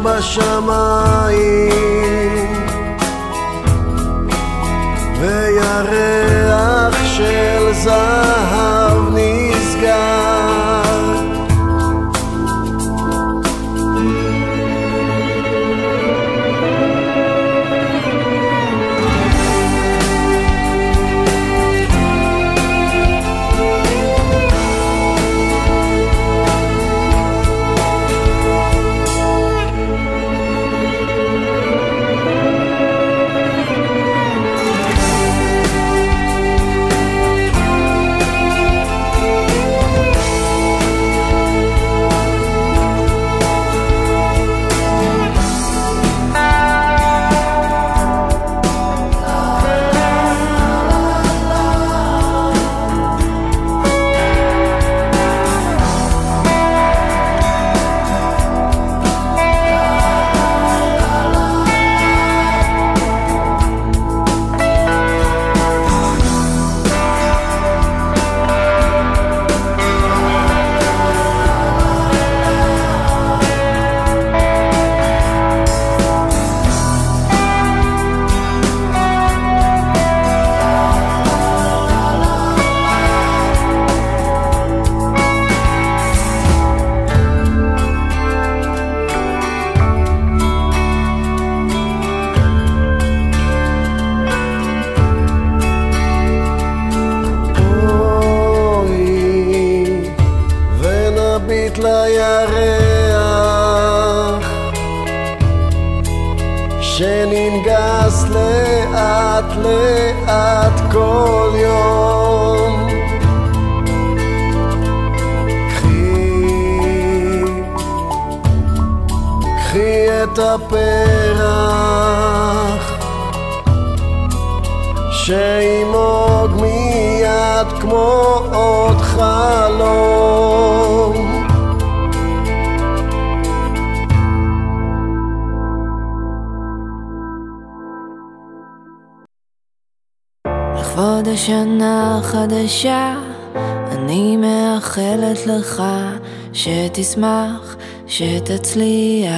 בשמיים. לאט כל יום. קחי, קחי את הפרח שימוג מיד כמו עוד חלום. עד השנה החדשה, אני מאחלת לך שתשמח, שתצליח.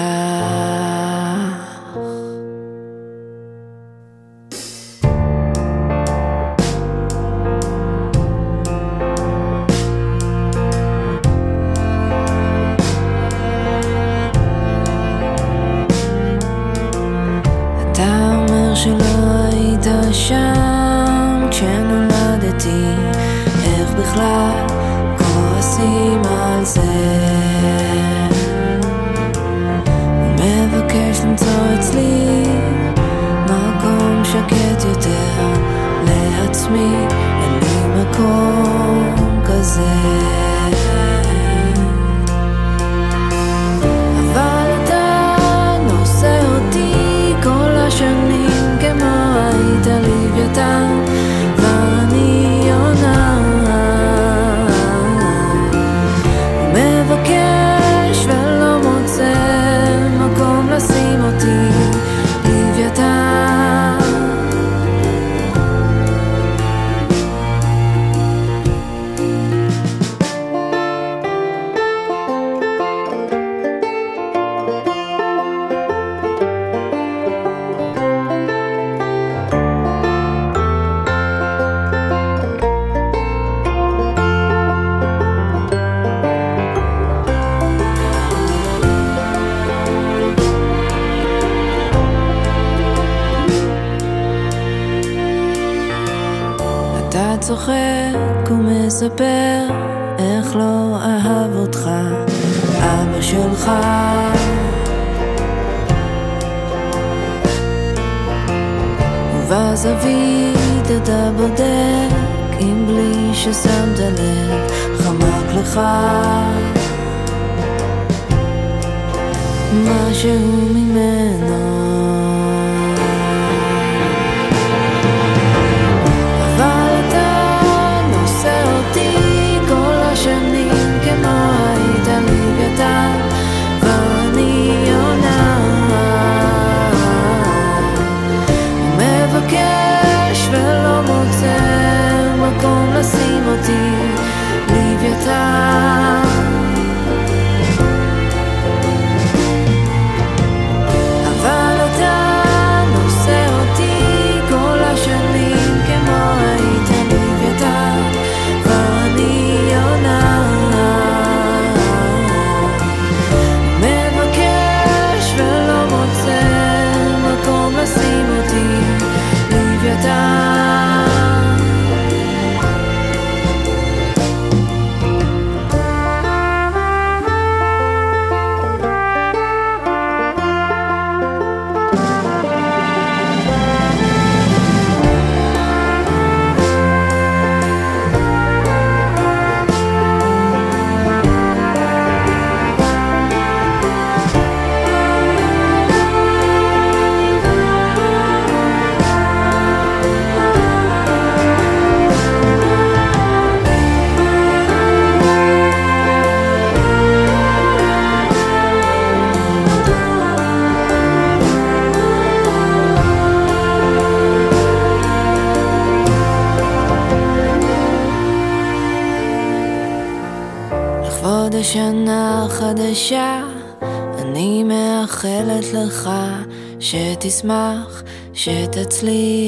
שתשמח, שתצליח.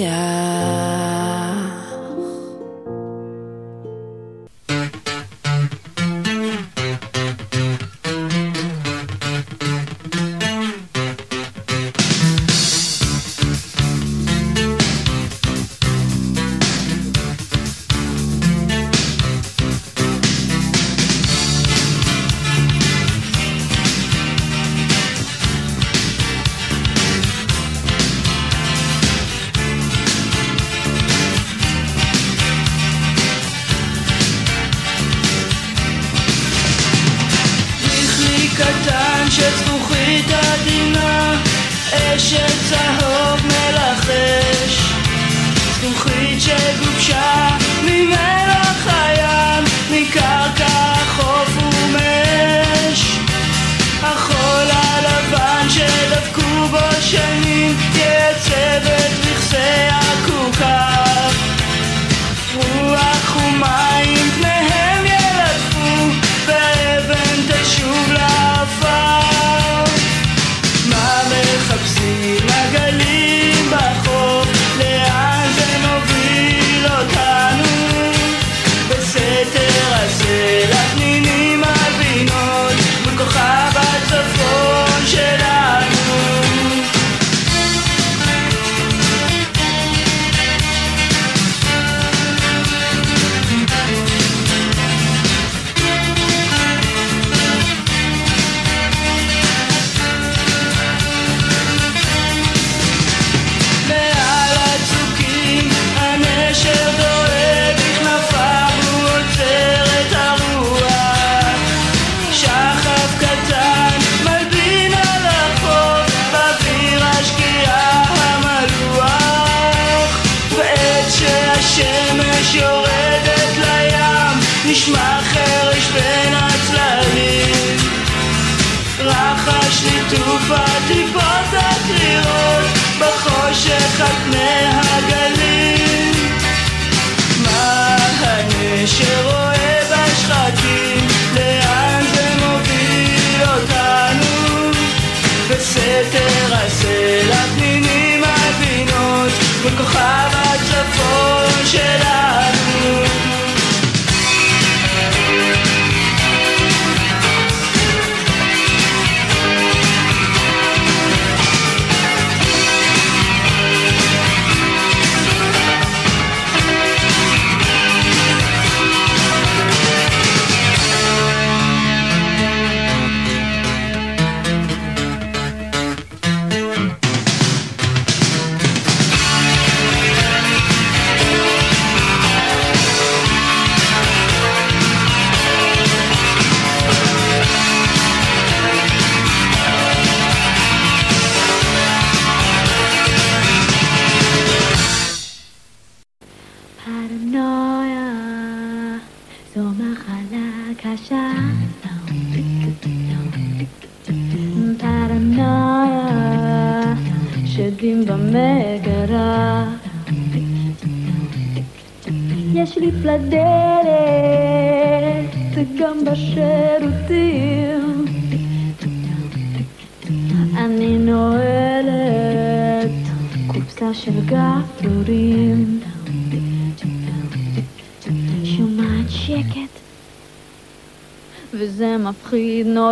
אשת צהוב מלחש, זכוכית שגור...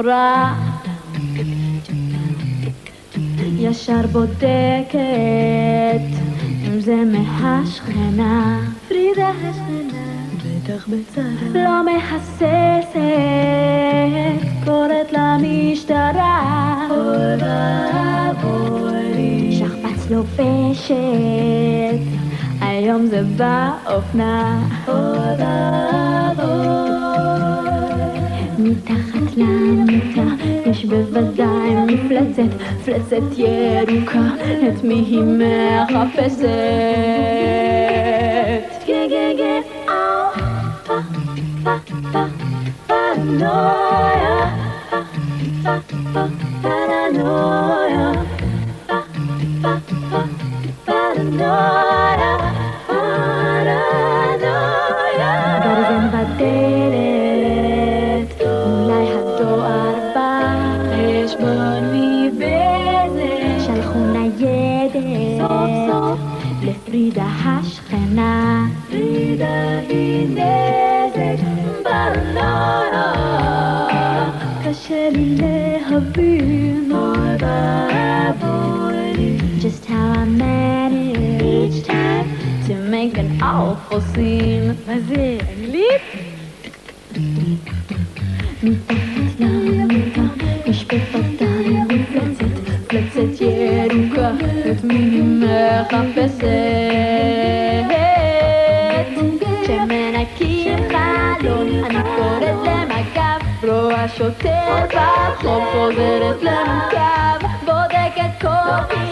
נורא. ישר בודקת אם זה מהשכנה. פרידה השכנה, בטח בצרה. לא מהססת, קוראת למשטרה. אוי ואבוי. שכפ"ץ לובשת, היום זה באופנה. אוי ואבוי. מתחת למיטה יש בוודאי מפלצת, מפלצת ירוקה, את מי היא מחפשת? גה גה גה, אאו, פה, פה, פה, פרנויה, פה, פה, פרנויה, פה, פה, פה, awful scene. מה זה, אנגלית? מתחת למיטה יש בוודאי מפלצת, ירוקה, את מי היא מחפשת? כשמנקים חלון, אני קוראת למג"ב, רואה שוטר ברחוב, חוזרת למוקב, בודקת כל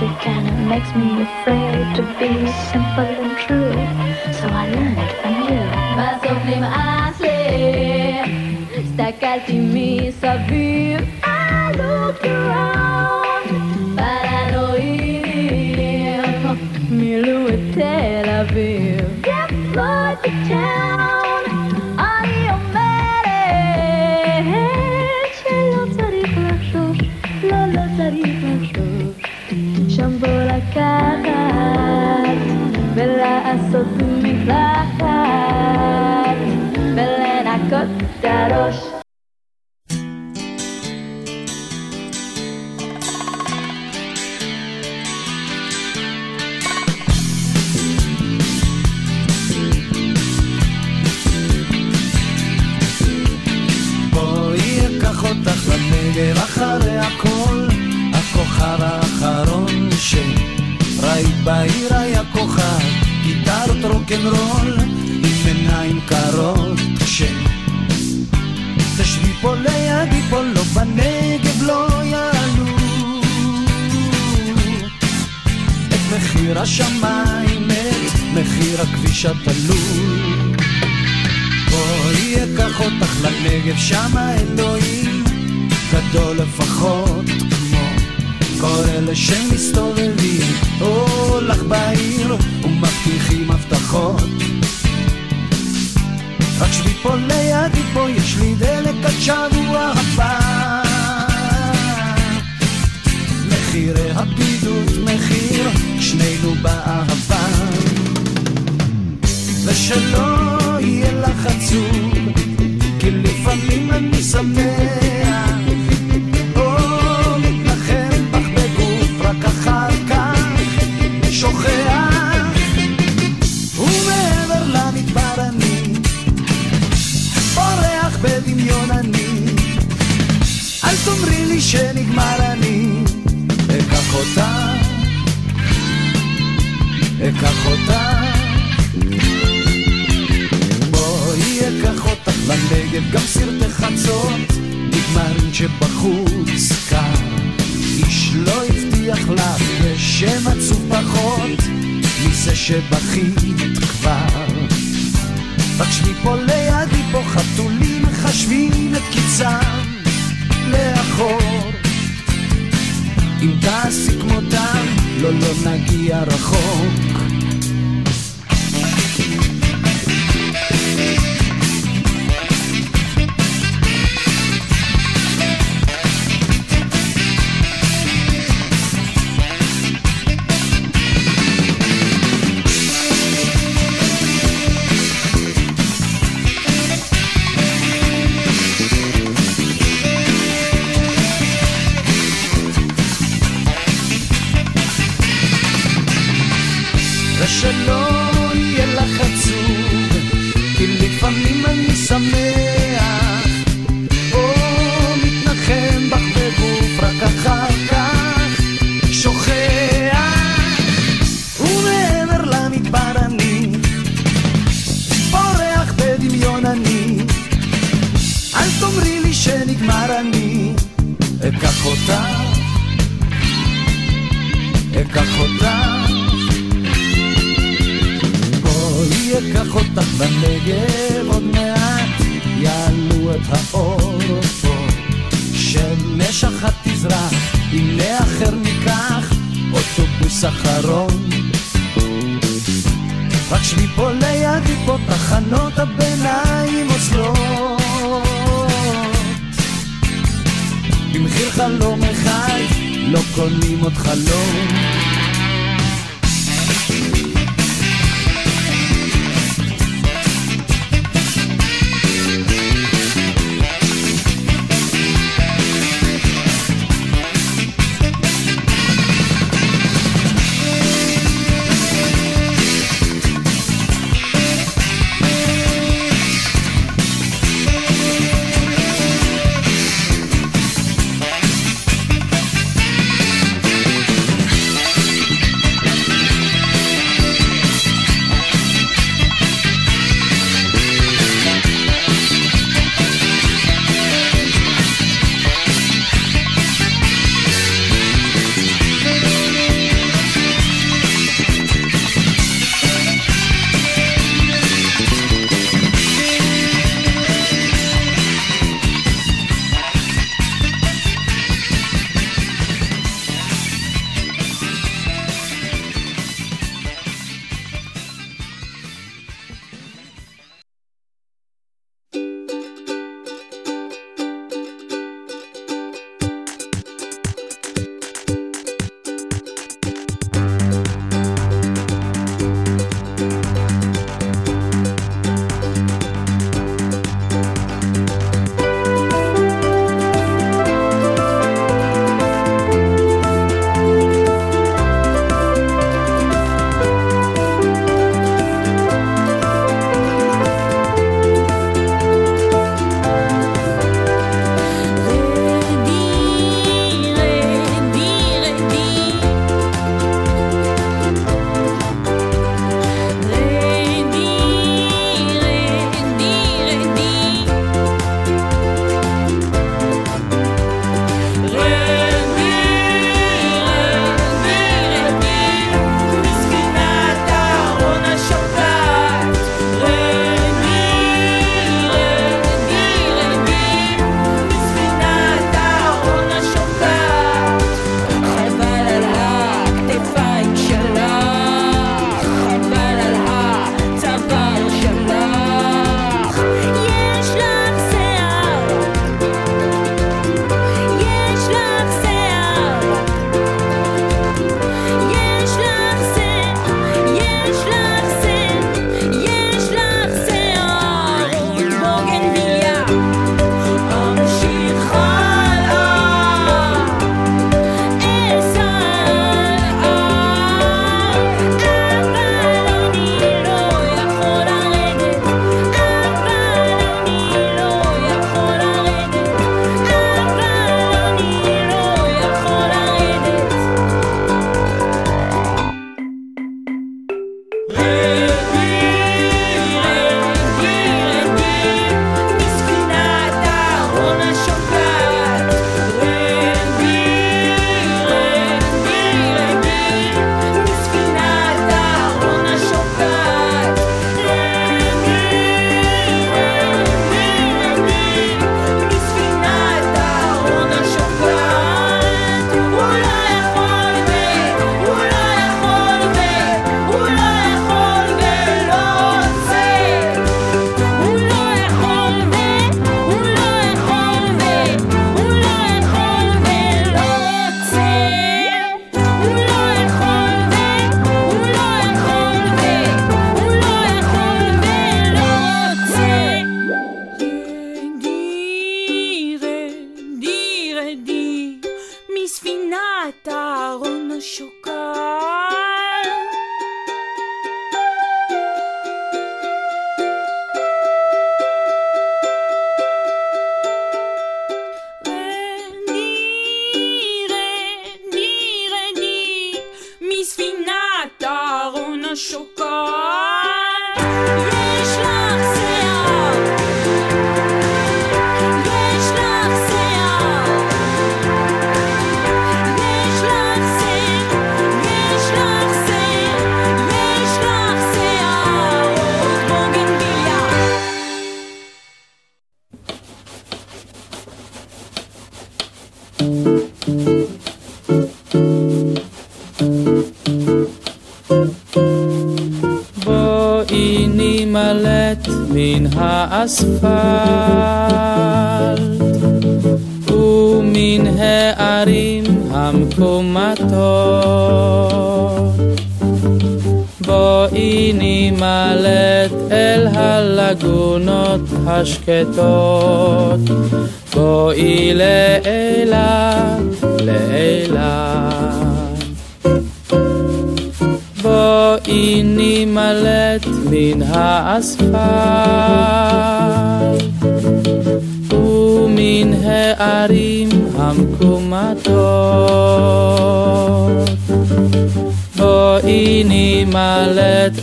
plastic and it makes me afraid to be simple and true. So I learned from you. Vas oblimarse, sacar de mim, só viu. I looked around. בעיר היה כוכב, גיטרות רוקנרול עם עיניים קרות כש... תשבי פה לידי פה לא בנגב לא יעלו. את מחיר השמיים, את מחיר הכביש התלול. בואי אקח אותך לנגב, שמה אלוהים גדול לפחות כל אלה שמסתובבים או לך בעיר ומבטיחים הבטחות. רק שבי פה לידי פה, יש לי דלק עד שבוע הבא. מחירי הבדידות, מחיר שנינו באהבה. ושלא יהיה לך עצוב, כי לפעמים אני שמח. אותה. בואי אקח אותך לנגב, גם סרטי חצות, נגמרים שבחוץ קר. איש לא הבטיח לך בשם עצוב פחות מזה שבכית כבר. תקשבי פה לידי פה חתולים מחשבים את קיצם לאחור. אם תעשי כמותם, לא, לא נגיע רחוק. האספלט ומן הערים המקומטות. בואי נמלט אל הלגונות השקטות, בואי לאילת, לאילת. בואי נמלט מן האספלט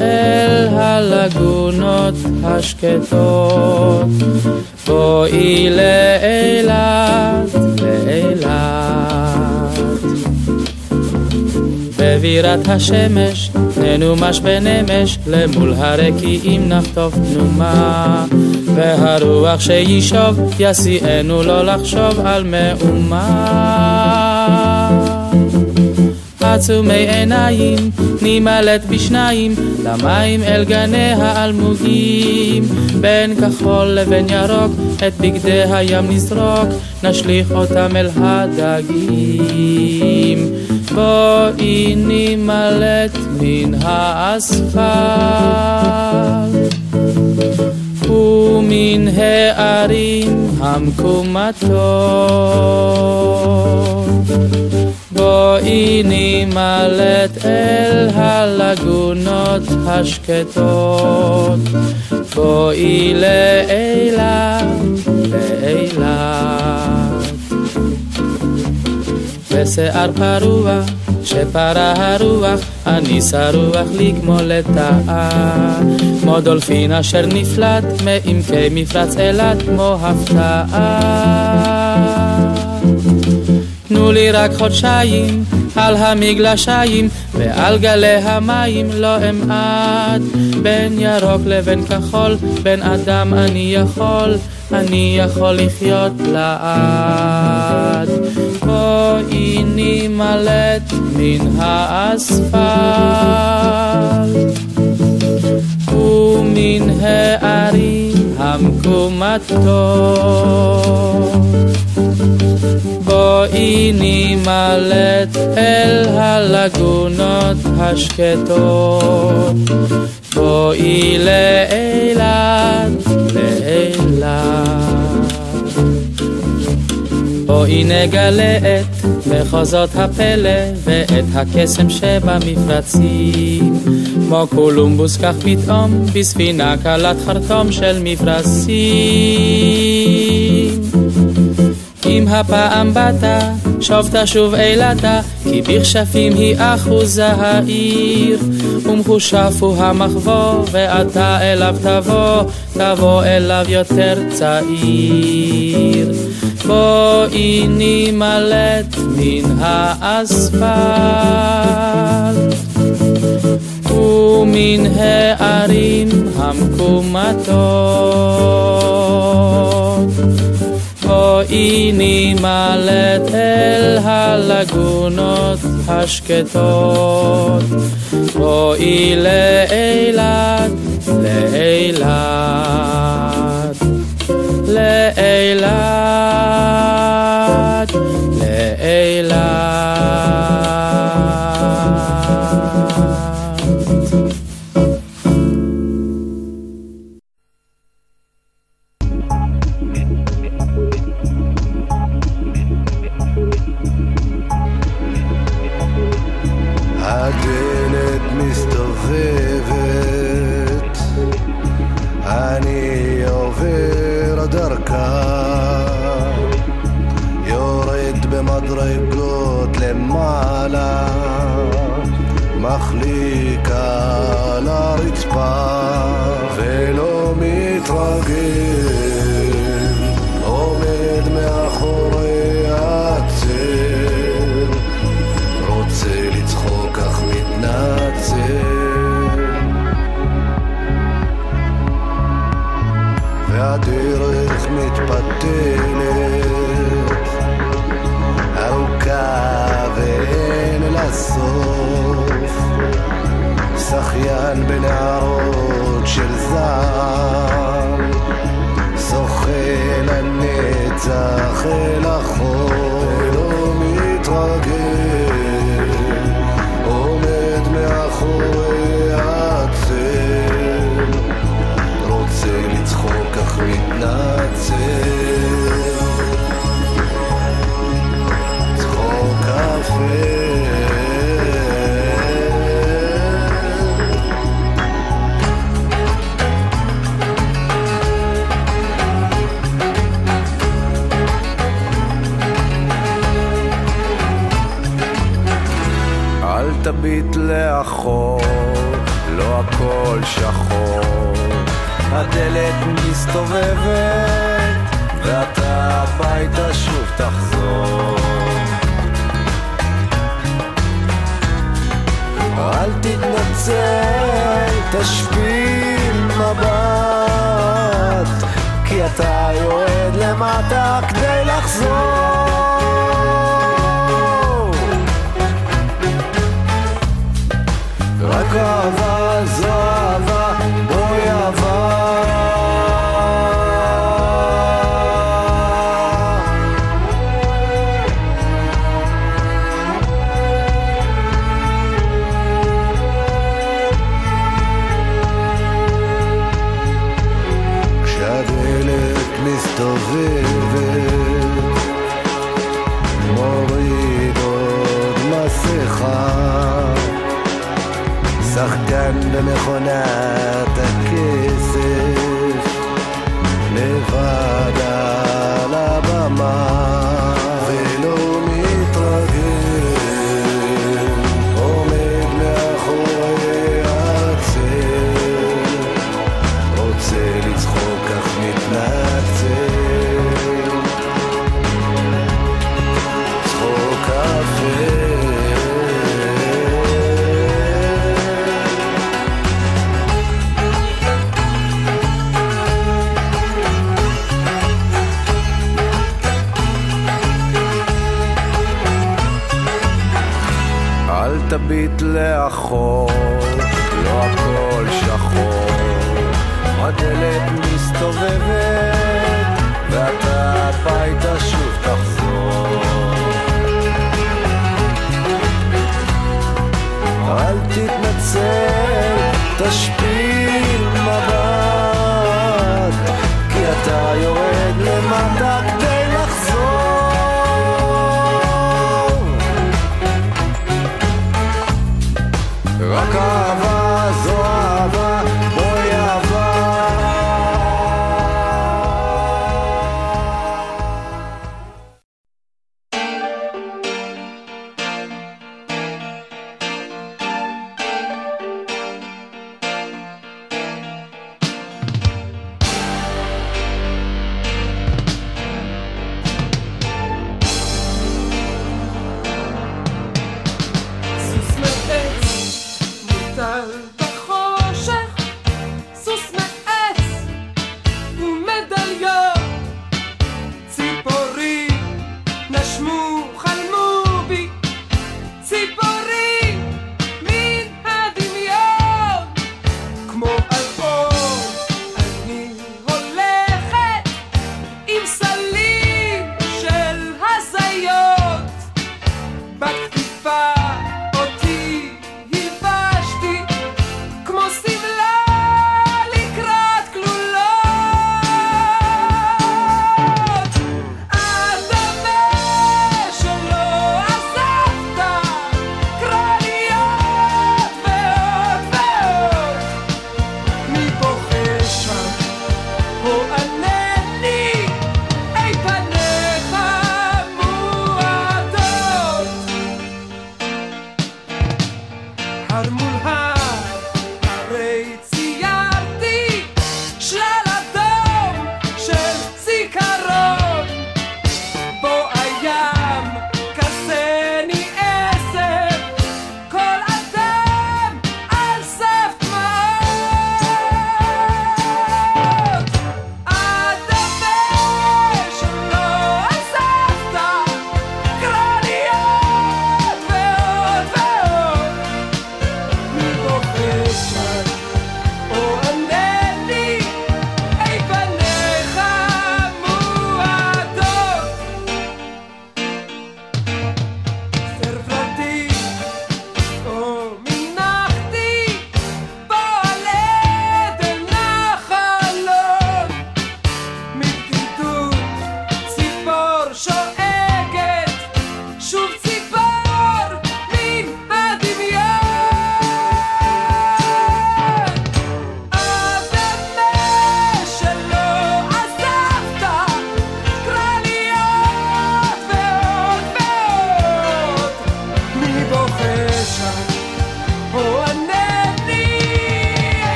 אל הלגונות השקטות. בואי לאילת, לאילת. בבירת השמש, ננומש בנמש, למול הרקיעים נחטוף תנומה. והרוח שישוב, יסיענו לא לחשוב על מאומה. עצומי עיניים, נימלט בשניים, למים אל גני האלמוגים. בין כחול לבין ירוק, את בגדי הים נזרוק, נשליך אותם אל הדגים. בואי נימלט מן האספלט ומן הערים המקומטות. בואי נימלט אל הלגונות השקטות. בואי לאילת, לאילת. בשיער פרוע, שפרה הרוח, אני שרוח לי כמו לטאה. כמו דולפין אשר נפלט מעמקי מפרץ אילת כמו הפתעה. תנו לי רק חודשיים על המגלשיים ועל גלי המים לא אמעט בין ירוק לבין כחול בין אדם אני יכול אני יכול לחיות לעד. בואי נימלט מן האספלט ומן הערים המקומטות בואי נימלט אל הלגונות השקטות. בואי לאילת, לאילת. בואי נגלה את מחוזות הפלא ואת הקסם שבמפרצים. כמו קולומבוס כך פתאום בספינה קלת חרטום של מפרשים אם הפעם באת, שוב תשוב אילתה, כי בכשפים היא אחוזה העיר. ומחושף הוא המחבוא, ואתה אליו תבוא, תבוא אליו יותר צעיר. בואי נימלט מן האספלט, ומן הערים המקומטות. בואי נימלט אל הלגונות השקטות. בואי לאילת, לאילת, לאילת, לאילת. ולא מתרגל, עומד מאחורי הצל. רוצה לצחוק אך מתנצל והדרך מתפתלת שחיין בנהרות של זר, זוכה לנצח אל החור, לא מתרגל, עומד מאחורי הצל, רוצה לצחוק אך מתנצל, צחוק אפל. תביט לאחור, לא הכל שחור. הדלת מסתובבת, ואתה הביתה שוב תחזור. אל תתנצל, תשפיל מבט, כי אתה יורד למטה כדי לחזור. רק לאחור, לא הכל שחור. הדלת מסתובבת, ואתה הביתה שוב תחזור. אל תתנצל, תשפיל רק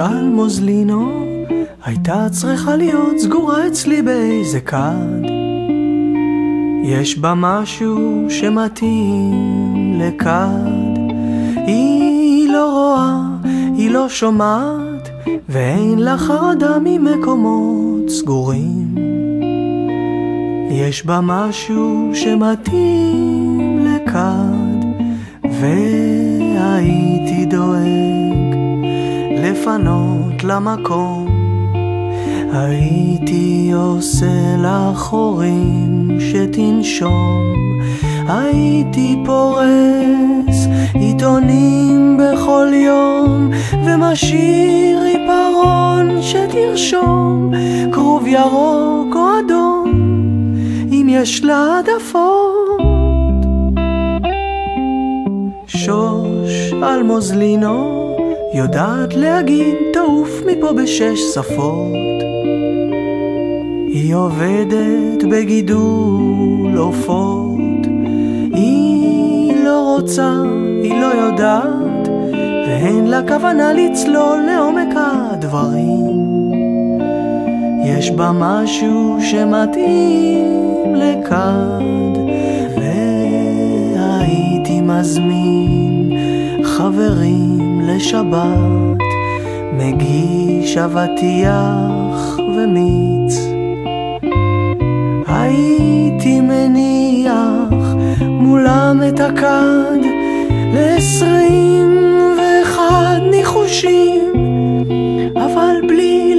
שוש על מוזלינו הייתה צריכה להיות סגורה אצלי באיזה כד. יש בה משהו שמתאים לכד. היא לא רואה, היא לא שומעת, ואין לה חרדה ממקומות סגורים. יש בה משהו שמתאים לכד, והייתי דואג לפנות למקום. הייתי עושה לה חורים שתנשום, הייתי פורס עיתונים בכל יום, ומשאיר עיפרון שתרשום כרוב ירוק או אדום, אם יש לה העדפות. שוש על מוזלינו יודעת להגיד תעוף מפה בשש שפות. היא עובדת בגידול עופות. היא לא רוצה, היא לא יודעת, ואין לה כוונה לצלול לעומק הדברים. יש בה משהו שמתאים לכד, והייתי מזמין חברים לשבת, מגיש אבטיח ומיץ. הייתי מניח מולם את הכד לעשרים ואחד ניחושים, אבל בלי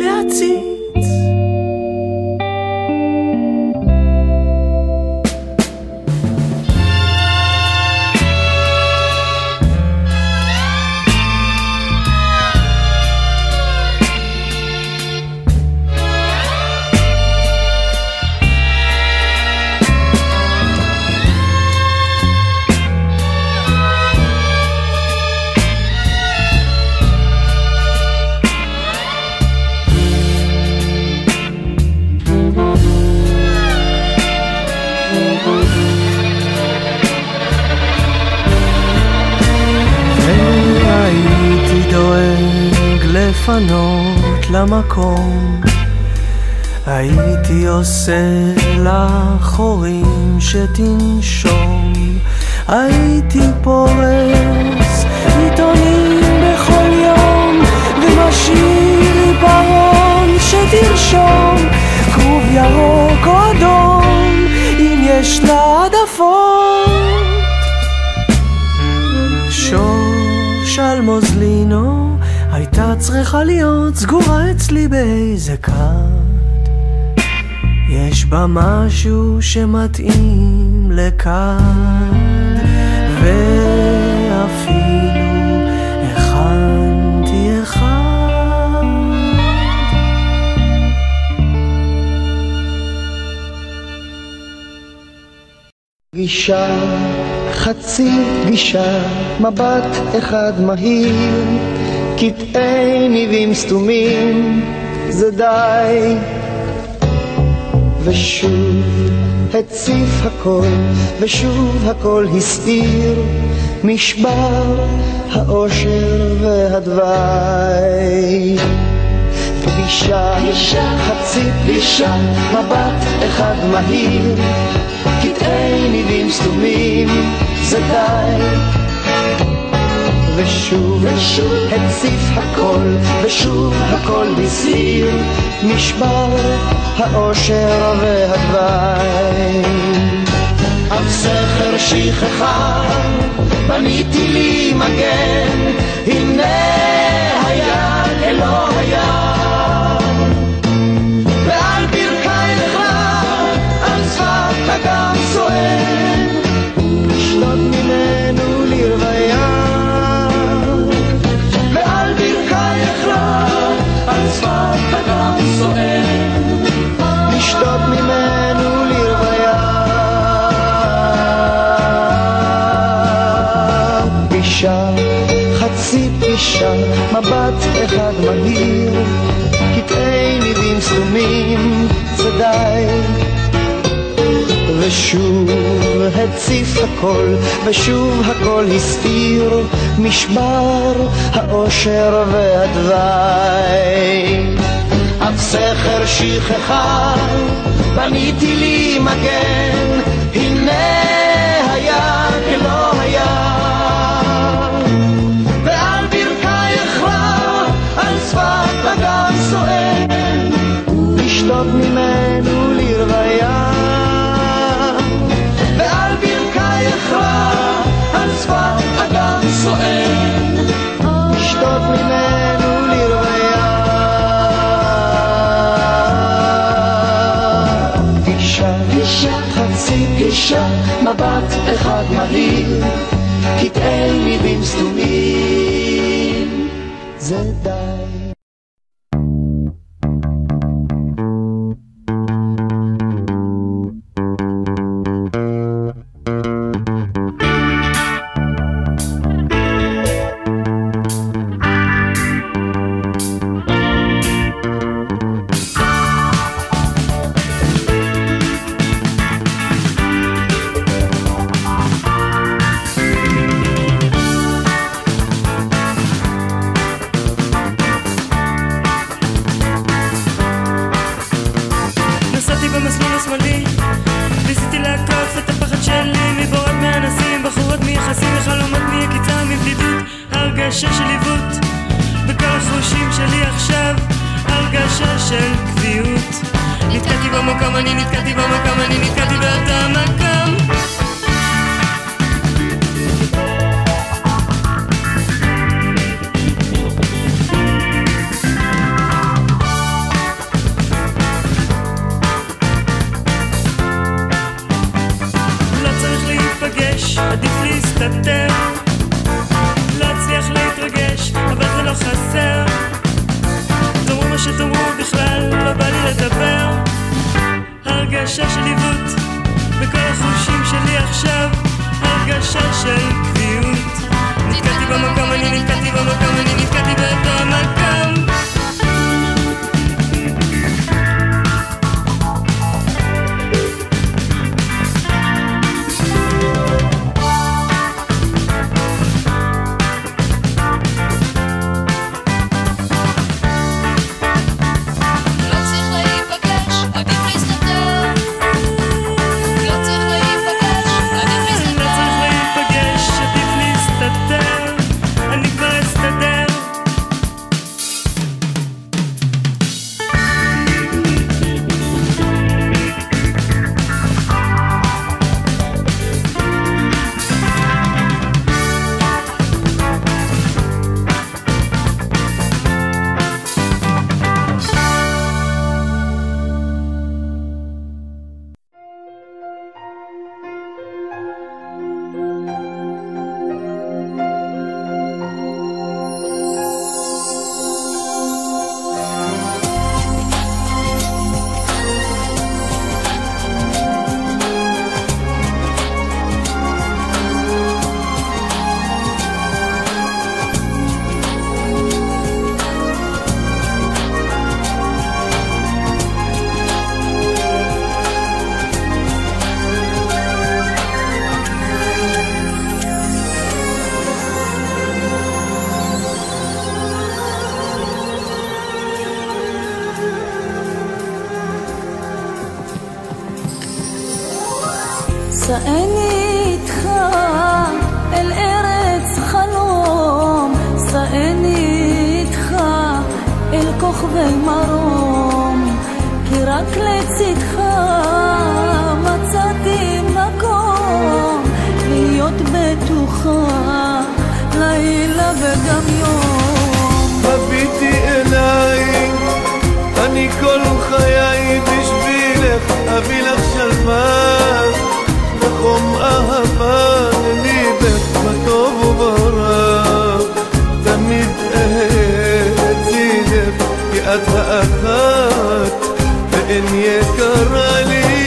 למקום הייתי עושה לה חורים שתנשום. הייתי פורס עיתונים בכל יום ומשאיר עיפרון שתרשום כרוב ירוק או אדום אם יש לה העדפות. שוש על מוזלינו הייתה צריכה להיות סגורה אצלי באיזה כד. יש בה משהו שמתאים לכד, ואפילו הכנתי אחד. פגישה, חצי פגישה, מבט אחד מהיר, קטעי ניבים סתומים, זה די. ושוב הציף הכל, ושוב הכל הסעיר, משבר האושר והדווי. פגישה, חצי פגישה, מבט אחד מהיר, קטעי ניבים סתומים, זה די. ושוב, ושוב. הציף הכל, ושוב הכל הסעיר, משבר האושר והדווי. על סכר שכחה בניתי לי מגן, הנה היד אלוה זוהר, לשתות ממנו לרוויה. פגישה, חצי פגישה, מבט אחד מהיר, קטעי מילים סתומים, זה די. ושוב הציף הכל, ושוב הכל הסתיר, נשבר האושר והתוואי. עד סכר שכחה, בניתי לי מגן, הנה היה כלא היה. ועל ברכייך רע, על שפת אגן סואן, לשתות ממנו לרוויה. ועל ברכייך רע, על שפת אגן סואן, לשתות ממנו מרגישה מבט אחד מהיר, קטעי ליבים סתומים. זה די. يا أتها فإن يكرالي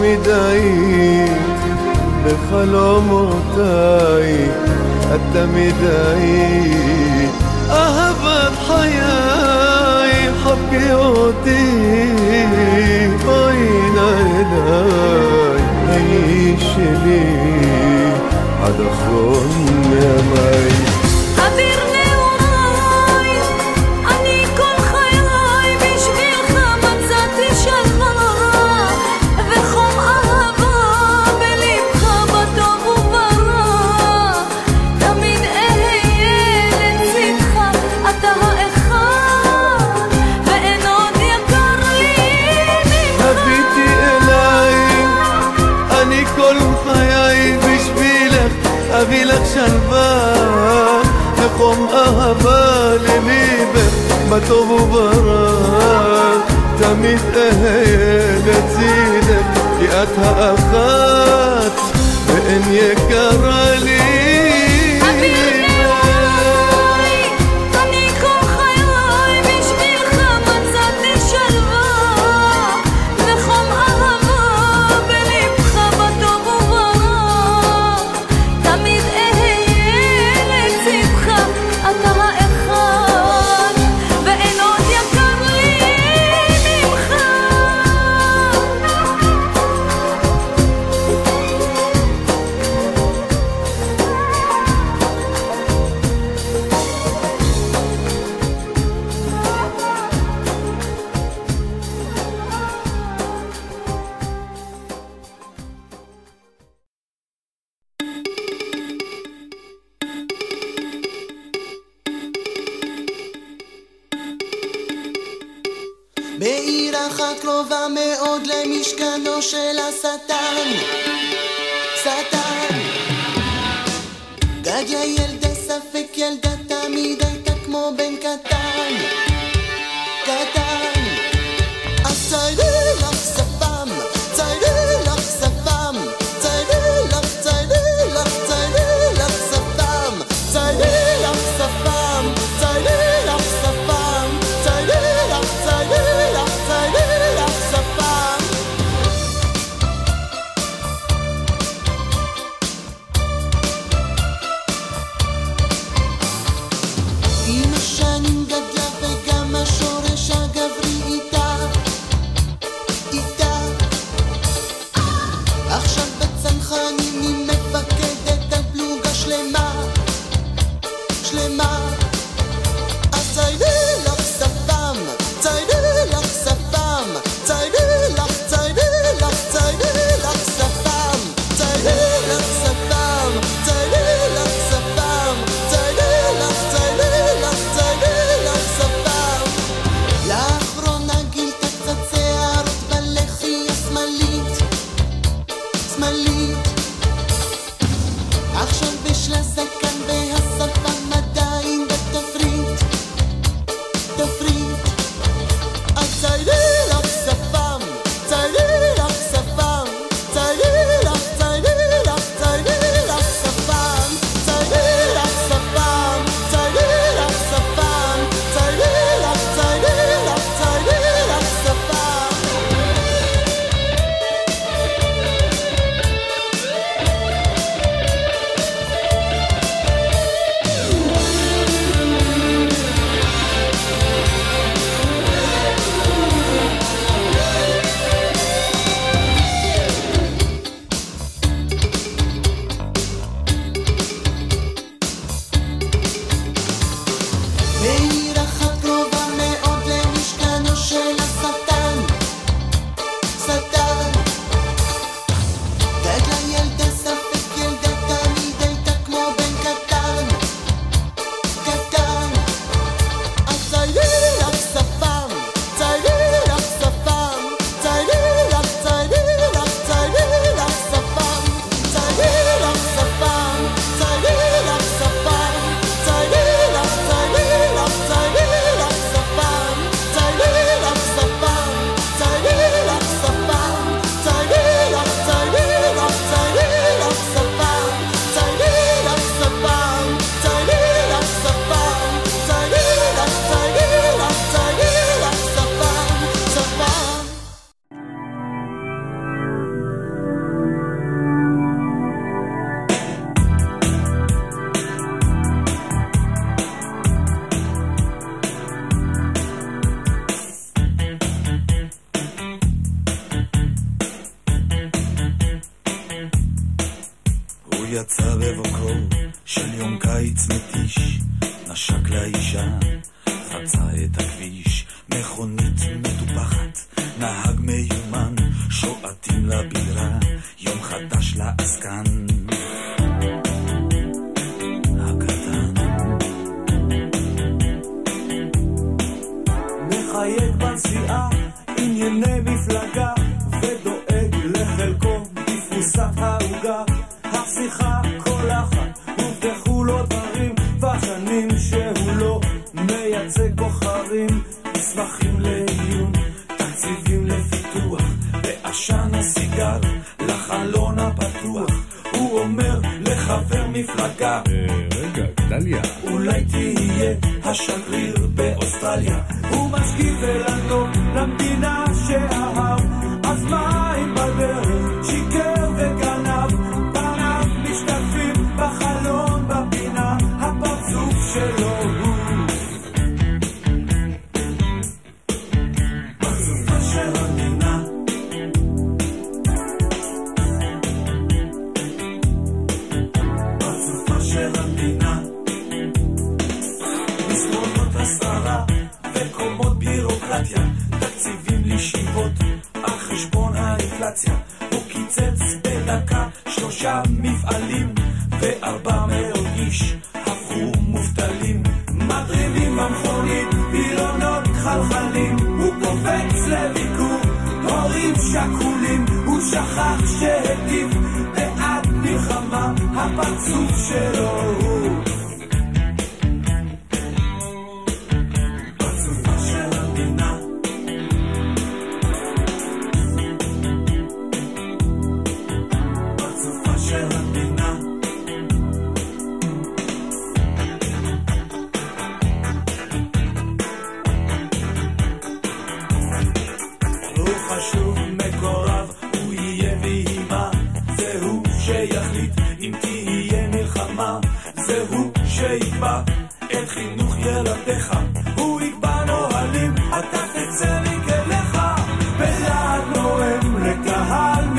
מדי בחלומותיי אתה מדי אהבת חיי חבקי אותי אוי נעדיי האיש שלי עד אחרון ימיי أبي لك شلبان نقوم أهبا لليبة ما بران تميت أهيا لتزيدك يأتها أخات بإن يكرالي מפלגה. אה, רגע, גדליה. אולי תהיה השגריר באוסטרליה. הוא משכיב ולנדון למדינה שאהב.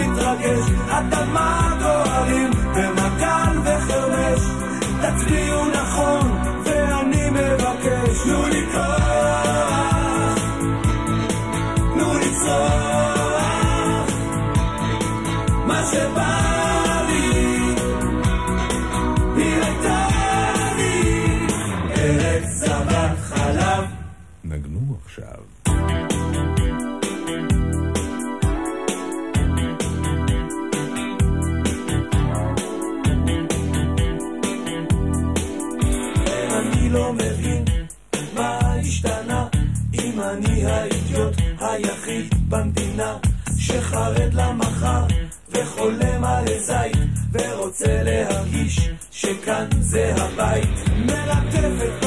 namin drogę, a tam mam. חרד למחר, וחולם על זית, ורוצה להרגיש שכאן זה הבית. מלטפת